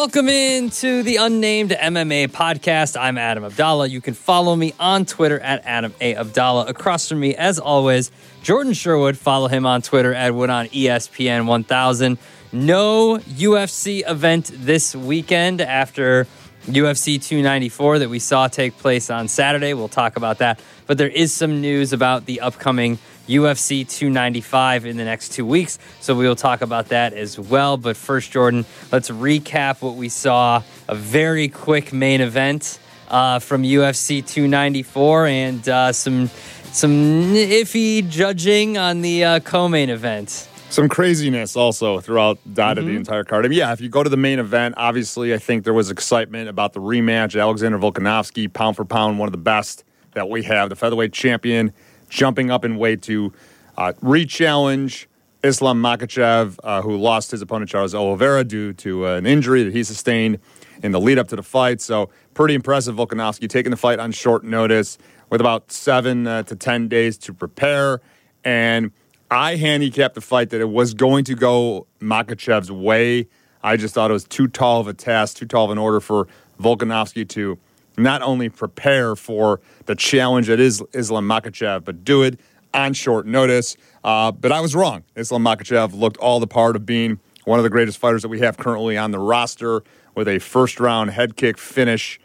Welcome into the Unnamed MMA podcast. I'm Adam Abdalla. You can follow me on Twitter at Adam A. Abdalla. Across from me, as always, Jordan Sherwood. Follow him on Twitter at Wood on ESPN 1000. No UFC event this weekend after UFC 294 that we saw take place on Saturday. We'll talk about that. But there is some news about the upcoming UFC 295 in the next two weeks. So we will talk about that as well. But first, Jordan, let's recap what we saw a very quick main event uh, from UFC 294 and uh, some some iffy judging on the uh, co-main event. Some craziness also throughout dotted mm-hmm. the entire card. I mean, yeah, if you go to the main event, obviously I think there was excitement about the rematch. Alexander Volkanovski, pound for pound, one of the best that we have, the featherweight champion, jumping up in weight to uh, re-challenge Islam Makhachev, uh, who lost his opponent Charles Oliveira due to uh, an injury that he sustained in the lead up to the fight. So pretty impressive, Volkanovski taking the fight on short notice with about seven uh, to ten days to prepare and I handicapped the fight that it was going to go Makhachev's way. I just thought it was too tall of a task, too tall of an order for Volkanovski to not only prepare for the challenge that is Islam Makhachev, but do it on short notice. Uh, but I was wrong. Islam Makhachev looked all the part of being one of the greatest fighters that we have currently on the roster with a first round head kick finish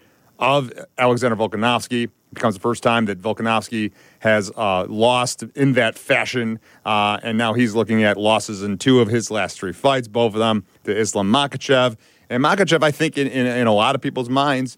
of Alexander Volkanovski becomes the first time that Volkanovski has uh, lost in that fashion, uh, and now he's looking at losses in two of his last three fights, both of them to Islam Makhachev. And Makhachev, I think, in, in, in a lot of people's minds,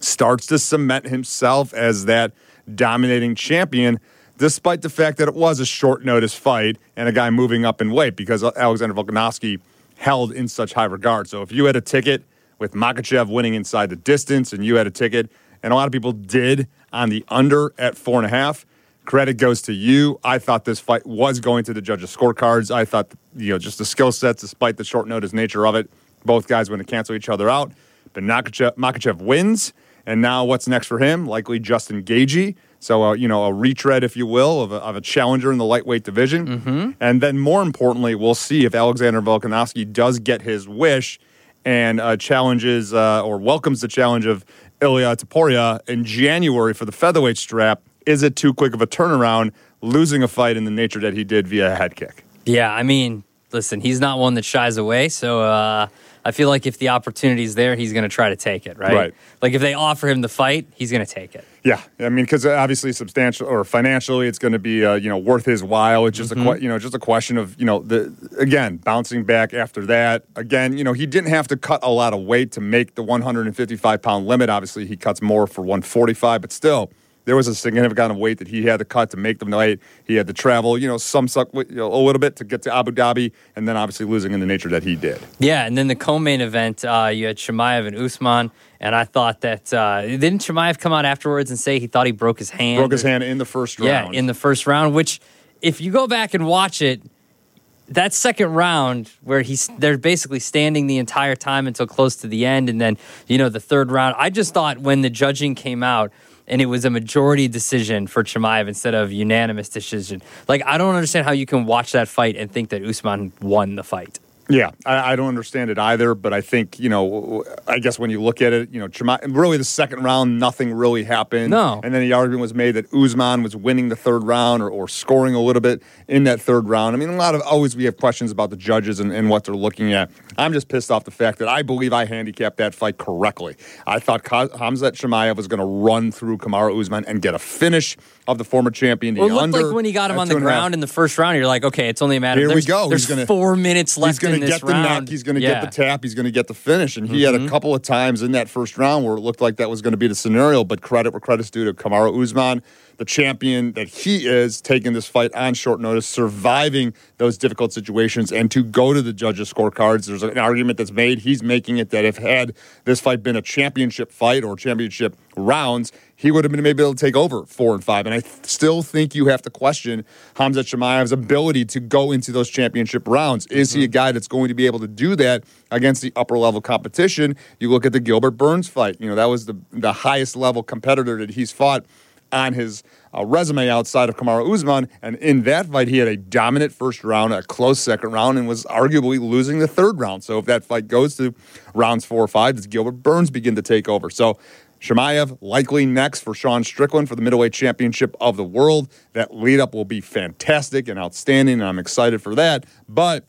starts to cement himself as that dominating champion, despite the fact that it was a short notice fight and a guy moving up in weight because Alexander Volkanovski held in such high regard. So if you had a ticket with Makhachev winning inside the distance and you had a ticket and a lot of people did on the under at four and a half. Credit goes to you. I thought this fight was going to the judges' scorecards. I thought, you know, just the skill sets, despite the short notice nature of it, both guys went to cancel each other out. But Makhachev, Makhachev wins. And now what's next for him? Likely Justin Gaethje. So, uh, you know, a retread, if you will, of a, of a challenger in the lightweight division. Mm-hmm. And then more importantly, we'll see if Alexander Volkanovski does get his wish and uh, challenges uh, or welcomes the challenge of Ilia Topuria in January for the featherweight strap. Is it too quick of a turnaround, losing a fight in the nature that he did via a head kick? Yeah, I mean, listen, he's not one that shies away. So uh, I feel like if the opportunity's there, he's going to try to take it, right? Right. Like if they offer him the fight, he's going to take it. Yeah, I mean, because obviously, substantial or financially, it's going to be uh, you know worth his while. It's just mm-hmm. a you know just a question of you know the again bouncing back after that. Again, you know he didn't have to cut a lot of weight to make the 155 pound limit. Obviously, he cuts more for 145, but still there was a significant amount of weight that he had to cut to make the night. He had to travel, you know, some suck you know, a little bit to get to Abu Dhabi, and then obviously losing in the nature that he did. Yeah, and then the co-main event, uh, you had Chimaev and Usman. And I thought that uh, didn't Chimaev come out afterwards and say he thought he broke his hand? Broke his hand in the first round. Yeah, in the first round. Which, if you go back and watch it, that second round where he's they're basically standing the entire time until close to the end, and then you know the third round. I just thought when the judging came out and it was a majority decision for Chimaev instead of unanimous decision. Like I don't understand how you can watch that fight and think that Usman won the fight. Yeah, I, I, don't understand it either. But I think you know, I guess when you look at it, you know, really the second round, nothing really happened. No, and then the argument was made that Usman was winning the third round or, or scoring a little bit in that third round. I mean, a lot of always we have questions about the judges and, and what they're looking at. I'm just pissed off the fact that I believe I handicapped that fight correctly. I thought Khamzat Chimaev was going to run through Kamaru Usman and get a finish of the former champion. Well, it looked like when he got him on the ground in the first round, you're like, okay, it's only a matter. Here we go. There's he's gonna, four minutes left. He's going to get the round. He's going to yeah. get the tap. He's going to get the finish. And he mm-hmm. had a mm-hmm. couple of times in that first round where it looked like that was going to be the scenario. But credit where credit's due to Kamaru Usman the champion that he is, taking this fight on short notice, surviving those difficult situations, and to go to the judges' scorecards. There's an argument that's made. He's making it that if had this fight been a championship fight or championship rounds, he would have been maybe able to take over four and five. And I th- still think you have to question Khamzat Chimaev's ability to go into those championship rounds. Is mm-hmm. he a guy that's going to be able to do that against the upper level competition? You look at the Gilbert Burns fight. You know that was the the highest level competitor that he's fought on his uh, resume outside of Kamaru Usman. And in that fight, he had a dominant first round, a close second round, and was arguably losing the third round. So if that fight goes to rounds four or five, does Gilbert Burns begin to take over? So Chimaev likely next for Sean Strickland for the middleweight championship of the world. That lead up will be fantastic and outstanding, and I'm excited for that. But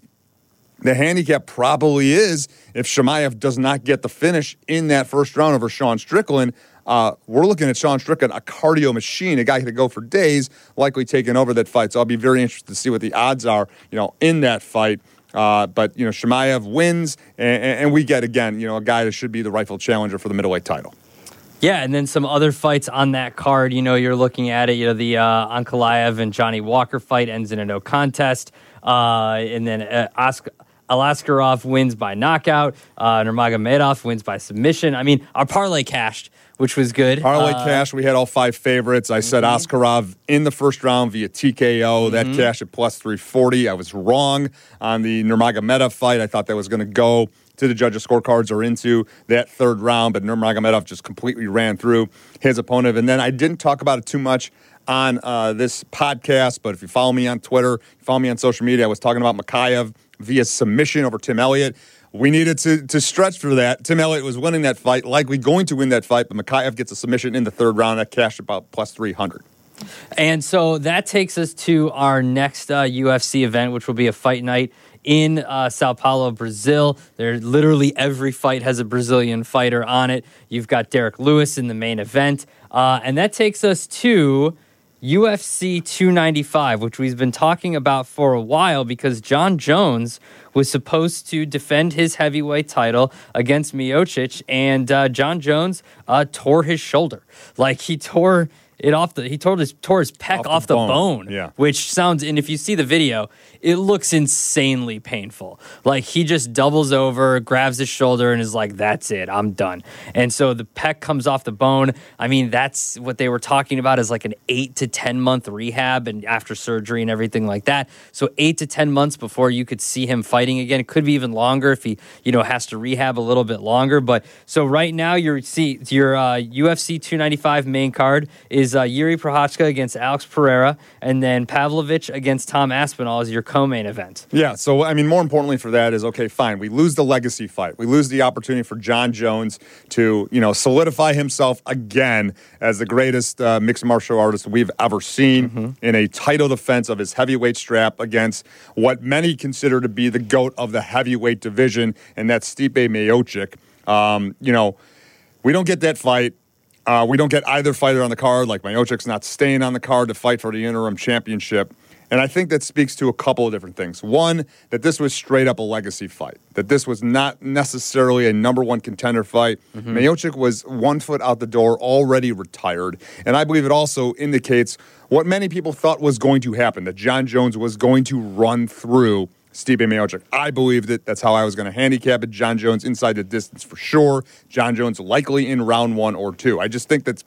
the handicap probably is if Chimaev does not get the finish in that first round over Sean Strickland. Uh, we're looking at Sean Strickland, a cardio machine, a guy who could go for days, likely taking over that fight. So I'll be very interested to see what the odds are, you know, in that fight. Uh, but you know, Chimaev wins, and, and we get again, you know, a guy that should be the rightful challenger for the middleweight title. Yeah, and then some other fights on that card. You know, you're looking at it. You know, the uh, Ankalaev and Johnny Walker fight ends in a no contest, uh, and then uh. Alaskarov wins by knockout. Uh, Nurmagomedov wins by submission. I mean, our parlay cashed, which was good. Parlay uh, cash. We had all five favorites. I mm-hmm. said Askarov in the first round via TKO. Mm-hmm. That cash at plus 340. I was wrong on the Nurmagomedov fight. I thought that was going to go to the judges' scorecards or into that third round, but Nurmagomedov just completely ran through his opponent. And then I didn't talk about it too much on uh, this podcast, but if you follow me on Twitter, follow me on social media, I was talking about Mokaev via submission over Tim Elliott. We needed to, to stretch for that. Tim Elliott was winning that fight, likely going to win that fight, but Mokaev gets a submission in the third round. That cashed about plus 300. And so that takes us to our next uh, UFC event, which will be a fight night in uh, Sao Paulo, Brazil. There, literally every fight has a Brazilian fighter on it. You've got Derrick Lewis in the main event, uh, and that takes us to UFC 295, which we've been talking about for a while because Jon Jones was supposed to defend his heavyweight title against Miocic, and uh, Jon Jones uh, tore his shoulder. Like he tore it off the he tore his tore his pec off, off the, bone, bone, yeah. which sounds and if you see the video it looks insanely painful. Like he just doubles over grabs his shoulder and is like that's it i'm done. And so the pec comes off the bone. I mean that's what they were talking about is like an 8 to 10 month rehab and after surgery and everything like that. So 8 to 10 months before you could see him fighting again. It could be even longer if he you know has to rehab a little bit longer. But so right now your see your uh, UFC 295 main card is is uh, Yuri Prochazka against Alex Pereira, and then Pavlovich against Tom Aspinall is your co-main event. Yeah. So I mean, more importantly for that is okay, fine. We lose the legacy fight. We lose the opportunity for Jon Jones to you know solidify himself again as the greatest uh, mixed martial artist we've ever seen mm-hmm. in a title defense of his heavyweight strap against what many consider to be the goat of the heavyweight division, and that's Stipe Miocic. Um, you know, we don't get that fight uh, we don't get either fighter on the card, like Miocic's not staying on the card to fight for the interim championship. And I think that speaks to a couple of different things. One, that this was straight up a legacy fight, that this was not necessarily a number one contender fight. mm hmm was one foot out the door, already retired. And I believe it also indicates what many people thought was going to happen that Jon Jones was going to run through Stipe Miocic. I believed it. That's how I was going to handicap it. Jon Jones inside the distance for sure. Jon Jones likely in round one or two. I just think that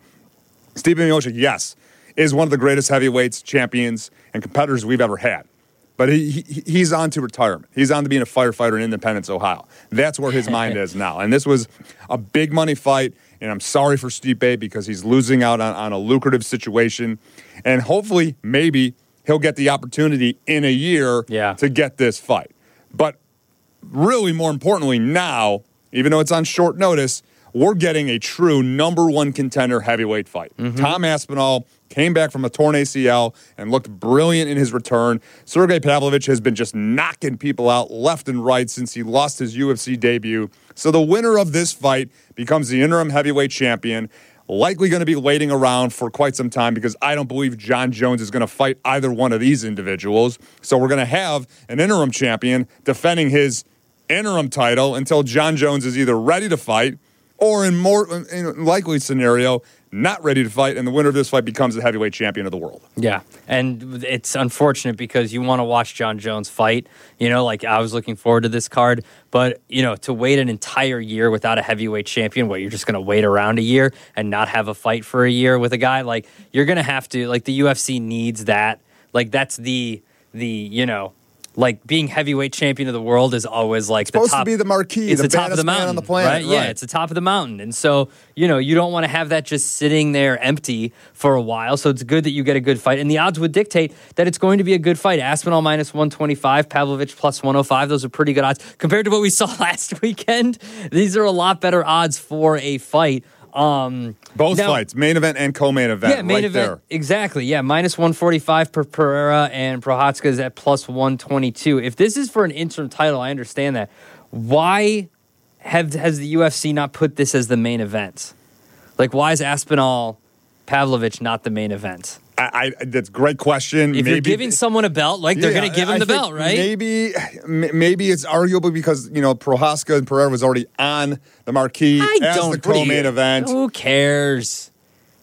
Stipe Miocic, yes, is one of the greatest heavyweights, champions, and competitors we've ever had. But he, he, he's on to retirement. He's on to being a firefighter in Independence, Ohio. That's where his mind is now. And this was a big money fight. And I'm sorry for Stipe because he's losing out on, on a lucrative situation. And hopefully, maybe he'll get the opportunity in a year yeah. to get this fight. But really, more importantly, now, even though it's on short notice, we're getting a true number one contender heavyweight fight. Mm-hmm. Tom Aspinall came back from a torn ACL and looked brilliant in his return. Sergey Pavlovich has been just knocking people out left and right since he lost his UFC debut. So the winner of this fight becomes the interim heavyweight champion likely going to be waiting around for quite some time because I don't believe Jon Jones is going to fight either one of these individuals. So we're going to have an interim champion defending his interim title until Jon Jones is either ready to fight or in more in likely scenario not ready to fight, and the winner of this fight becomes the heavyweight champion of the world. Yeah, and it's unfortunate because you want to watch Jon Jones fight. You know, like I was looking forward to this card, but you know, to wait an entire year without a heavyweight champion, what you're just going to wait around a year and not have a fight for a year with a guy like you're going to have to like the UFC needs that. Like that's the the you know like being heavyweight champion of the world is always like Supposed the top, to be the marquee, It's the, the, top of the mountain on the planet, right? Yeah, it's the top of the mountain, and so you know you don't want to have that just sitting there empty for a while. So it's good that you get a good fight, and the odds would dictate that it's going to be a good fight. Aspinall minus one twenty five, Pavlovich plus one hundred five. Those are pretty good odds compared to what we saw last weekend. These are a lot better odds for a fight. Um, Both now- fights, main event and co-main event, yeah, main right event. there. Exactly. Yeah, minus 145 per Pereira and Prochazka is at plus 122. If this is for an interim title, I understand that. Why have has the UFC not put this as the main event? Like, why is Aspinall Pavlovich not the main event? I, I, that's a great question. If you're giving someone a belt, like they're Yeah, going to give him I the belt, right? Maybe, m- maybe it's arguable because you know Prochazka and Pereira was already on the marquee I as don't. the what do you- co-main event. Who cares?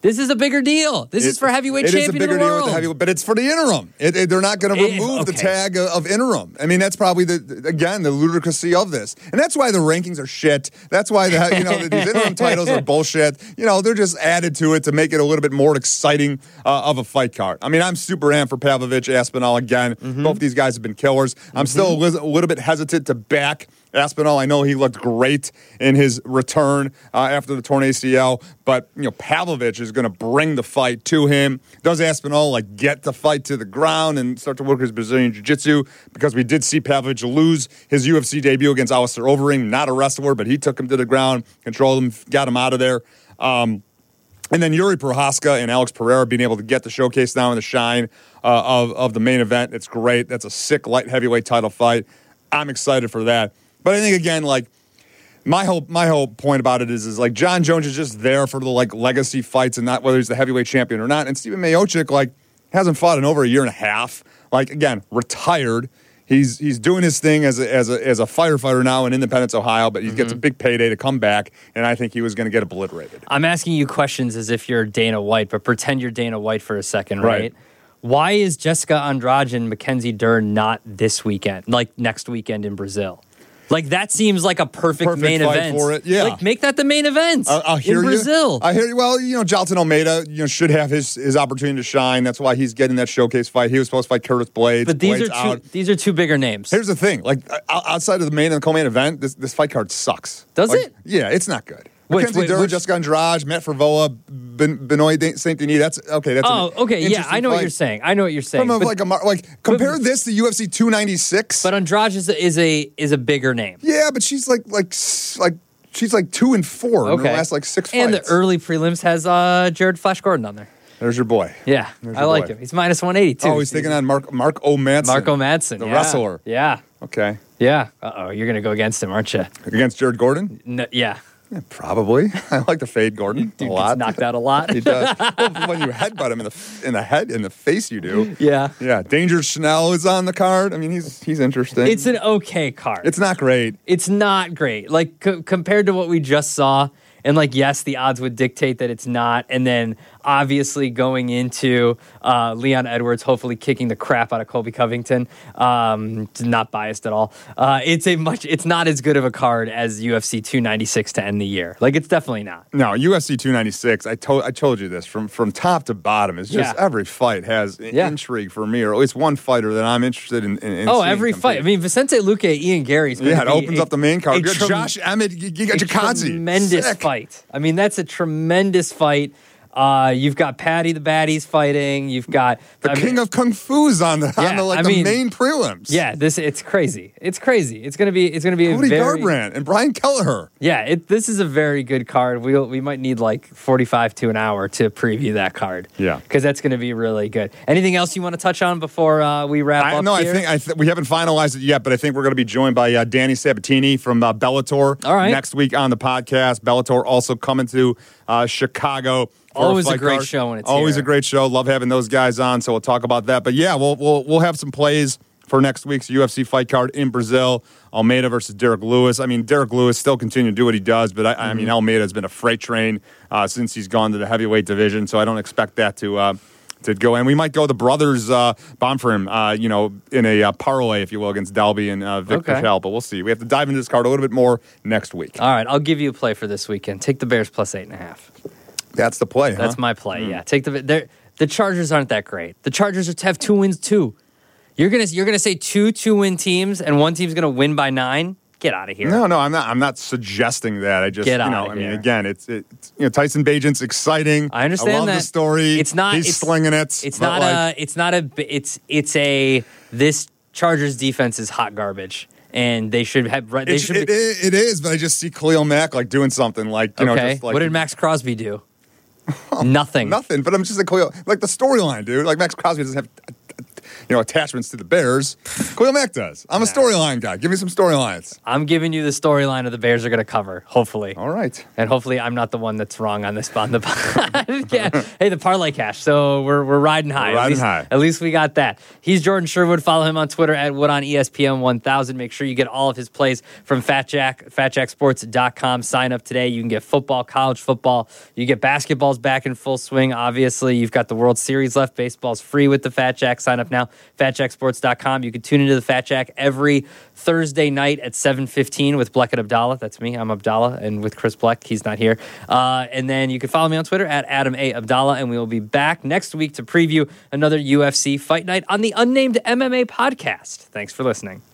This is a bigger deal. This is for heavyweight it is champion a bigger of the deal with the heavyweight, but it's for the interim. It, it- they're not going to It- remove the tag of, of interim. I mean, that's probably the again the ludicrousy of this, and that's why the rankings are shit. That's why the you know these interim titles are bullshit. You know, they're just added to it to make it a little bit more exciting uh, of a fight card. I mean, I'm super amped for Pavlovich, Aspinall again. Mm-hmm. Both these guys have been killers. I'm still a li- a little bit hesitant to back Aspinall. I know he looked great in his return uh, after the torn ACL, but you know Pavlovich is going to bring the fight to him. Does Aspinall like get the fight to the ground and start to work his Brazilian jiu-jitsu? Because we did see Pavlovich lose his UFC debut against Alistair Overeem, not a wrestler, but he took him to the ground, controlled him, got him out of there. Um, and then Yuri Prochazka and Alex Pereira being able to get the showcase now in the shine uh, of, of the main event. It's great. That's a sick light heavyweight title fight. I'm excited for that. But I think again, like my whole my whole point about it is is like Jon Jones is just there for the like legacy fights and not whether he's the heavyweight champion or not. And Stephen Miocic like hasn't fought in over a year and a half. Like again, retired. He's he's doing his thing as a, as a, as a firefighter now in Independence, Ohio, but he gets a mm-hmm. big payday to come back, and I think he was going to get obliterated. I'm asking you questions as if you're Dana White, but pretend you're Dana White for a second, right? Right. Why is Jessica Andrade and Mackenzie Dern not this weekend, like next weekend in Brazil? Like that seems like a perfect, Perfect main event for it, yeah. Like make that the main event I- hear in you. Brazil. I hear you. Well, you know, Jailton Almeida, you know, should have his his opportunity to shine. That's why he's getting that showcase fight. He was supposed to fight Curtis Blaydes. but these Blaydes are two. out. These are two bigger names. Here's the thing: like outside of the main and the co-main event, this this fight card sucks. Does Like, it? Yeah, it's not good. Which- Mackenzie Dern, which- Jessica Andrade, Matt Frevola, ben, Benoit Saint Denis. That's okay. That's oh, okay, yeah, I know what you're saying. I know what you're saying. From a, but, like a like compare this to UFC 296. but Andrade is a, is a is a bigger name. yeah, but she's like like like she's like two and four in the last like six And the early prelims has uh, Jared Flash Gordon on there. There's your boy. Yeah, There's I like boy. him. He's minus 180 too. Oh, he's taking on Mark Mark O. Madsen. Marco Madsen, the yeah. wrestler. Yeah, Okay, yeah. Uh oh, you're gonna go against him, aren't you? against Jared Gordon. No, yeah, Yeah, probably. I like to fade Gordon dude a gets lot. knocked out a lot. He does. well, when you headbutt him in the in the head in the face, you do. yeah, Yeah, Danger Chanel is on the card. I mean, he's he's interesting. it's an okay card. it's not great. it's not great. Like co- compared to what we just saw, and like yes, the odds would dictate that it's not. And then obviously going into uh, Leon Edwards, hopefully kicking the crap out of Colby Covington. Um, not biased at all. Uh, it's a much. It's not as good of a card as UFC 296 to end the year. Like it's definitely not. No, UFC 296. I told I told you this from from top to bottom. It's just Yeah. every fight has Yeah. intrigue for me, or at least one fighter that I'm interested in. in, in Oh, every fight. I mean, Vicente Luque, Ian Garry's. yeah, it opens up the main card. You Josh Emmett, you got a Jakazi. Tremendous Sick. fight. I mean, that's a tremendous fight. Uh, you've got Paddy the Baddy's fighting. You've got The I mean- king of kung fu's on the on the like I the mean, main prelims. Yeah, this it's crazy. It's crazy. It's gonna be it's gonna be a Cody very Garbrandt and Brian Kelleher. yeah. It, this is a very good card. We we might need like forty five to an hour to preview that card. Yeah. because that's gonna be really good. Anything else you want to touch on before uh, we wrap I, up? no, I think I th- we haven't finalized it yet, but I think we're going to be joined by uh, Danny Sabatini from uh, Bellator All right. next week on the podcast. Bellator also coming to uh, Chicago. Always a great card. show when it's always here. a great show. Love having those guys on, so we'll talk about that. But yeah, we'll we'll we'll have some plays for next week's UFC fight card in Brazil. Almeida versus Derrick Lewis. I mean, Derrick Lewis still continuing to do what he does, but I, I Mm-hmm. mean, Almeida has been a freight train uh, since he's gone to the heavyweight division, so I don't expect that to. Uh, to go and we might go the brothers uh, bomb for him, uh, you know, in a uh, parlay, if you will, against Dalby and uh, Vic Okay. Pichel. But we'll see. We have to dive into this card a little bit more next week. All right, I'll give you a play for this weekend. Take the Bears plus eight and a half. That's the play. That's huh? my play. Hmm. Yeah, take the they're- the Chargers aren't that great. The Chargers are have two wins too. You're gonna you're gonna say two two win teams and one team's gonna win by nine. Get out of here. No, no, I'm not. I'm not suggesting that. I just, Get you know, outta I mean, here. again, it's, it's you know, Tyson Bagent's exciting. I understand I love that. the story. It's not. He's it's, slinging it. It's not like, a. It's not a. It's it's a. This Chargers defense is hot garbage, and they should have. They It, should. be, it- it is, but I just see Khalil Mack like doing something like you know, okay. just like what did Maxx Crosby do? Nothing. nothing. But I'm just like Khalil, like the storyline, dude. Like Maxx Crosby doesn't have uh, you know attachments to the Bears. Khalil Mack does. I'm a storyline guy. Give me some storylines. I'm giving you the storyline of the Bears are going to cover. Hopefully. All right. And hopefully, I'm not the one that's wrong on this on the yeah. Hey, the parlay cash. So we're, we're riding high. We're riding at least, high. At least we got that. He's Jordan Sherwood. Follow him on Twitter at Wood on ESPN 1000. Make sure you get all of his plays from Fat Jack, FatJackSports.com. Sign up today. You can get football, college football. You get basketballs back in full swing. Obviously, you've got the World Series left. Baseball's free with the Fat Jack. Sign up now. FatJackSports.com. You can tune into the Fat Jack every Thursday night at 7:15 with Bleck and Abdalla. That's me. I'm Abdalla, and with Chris Bleck, he's not here. Uh, and then you can follow me on Twitter at Adam A Abdalla, and we will be back next week to preview another UFC fight night on the Unnamed MMA podcast. Thanks for listening.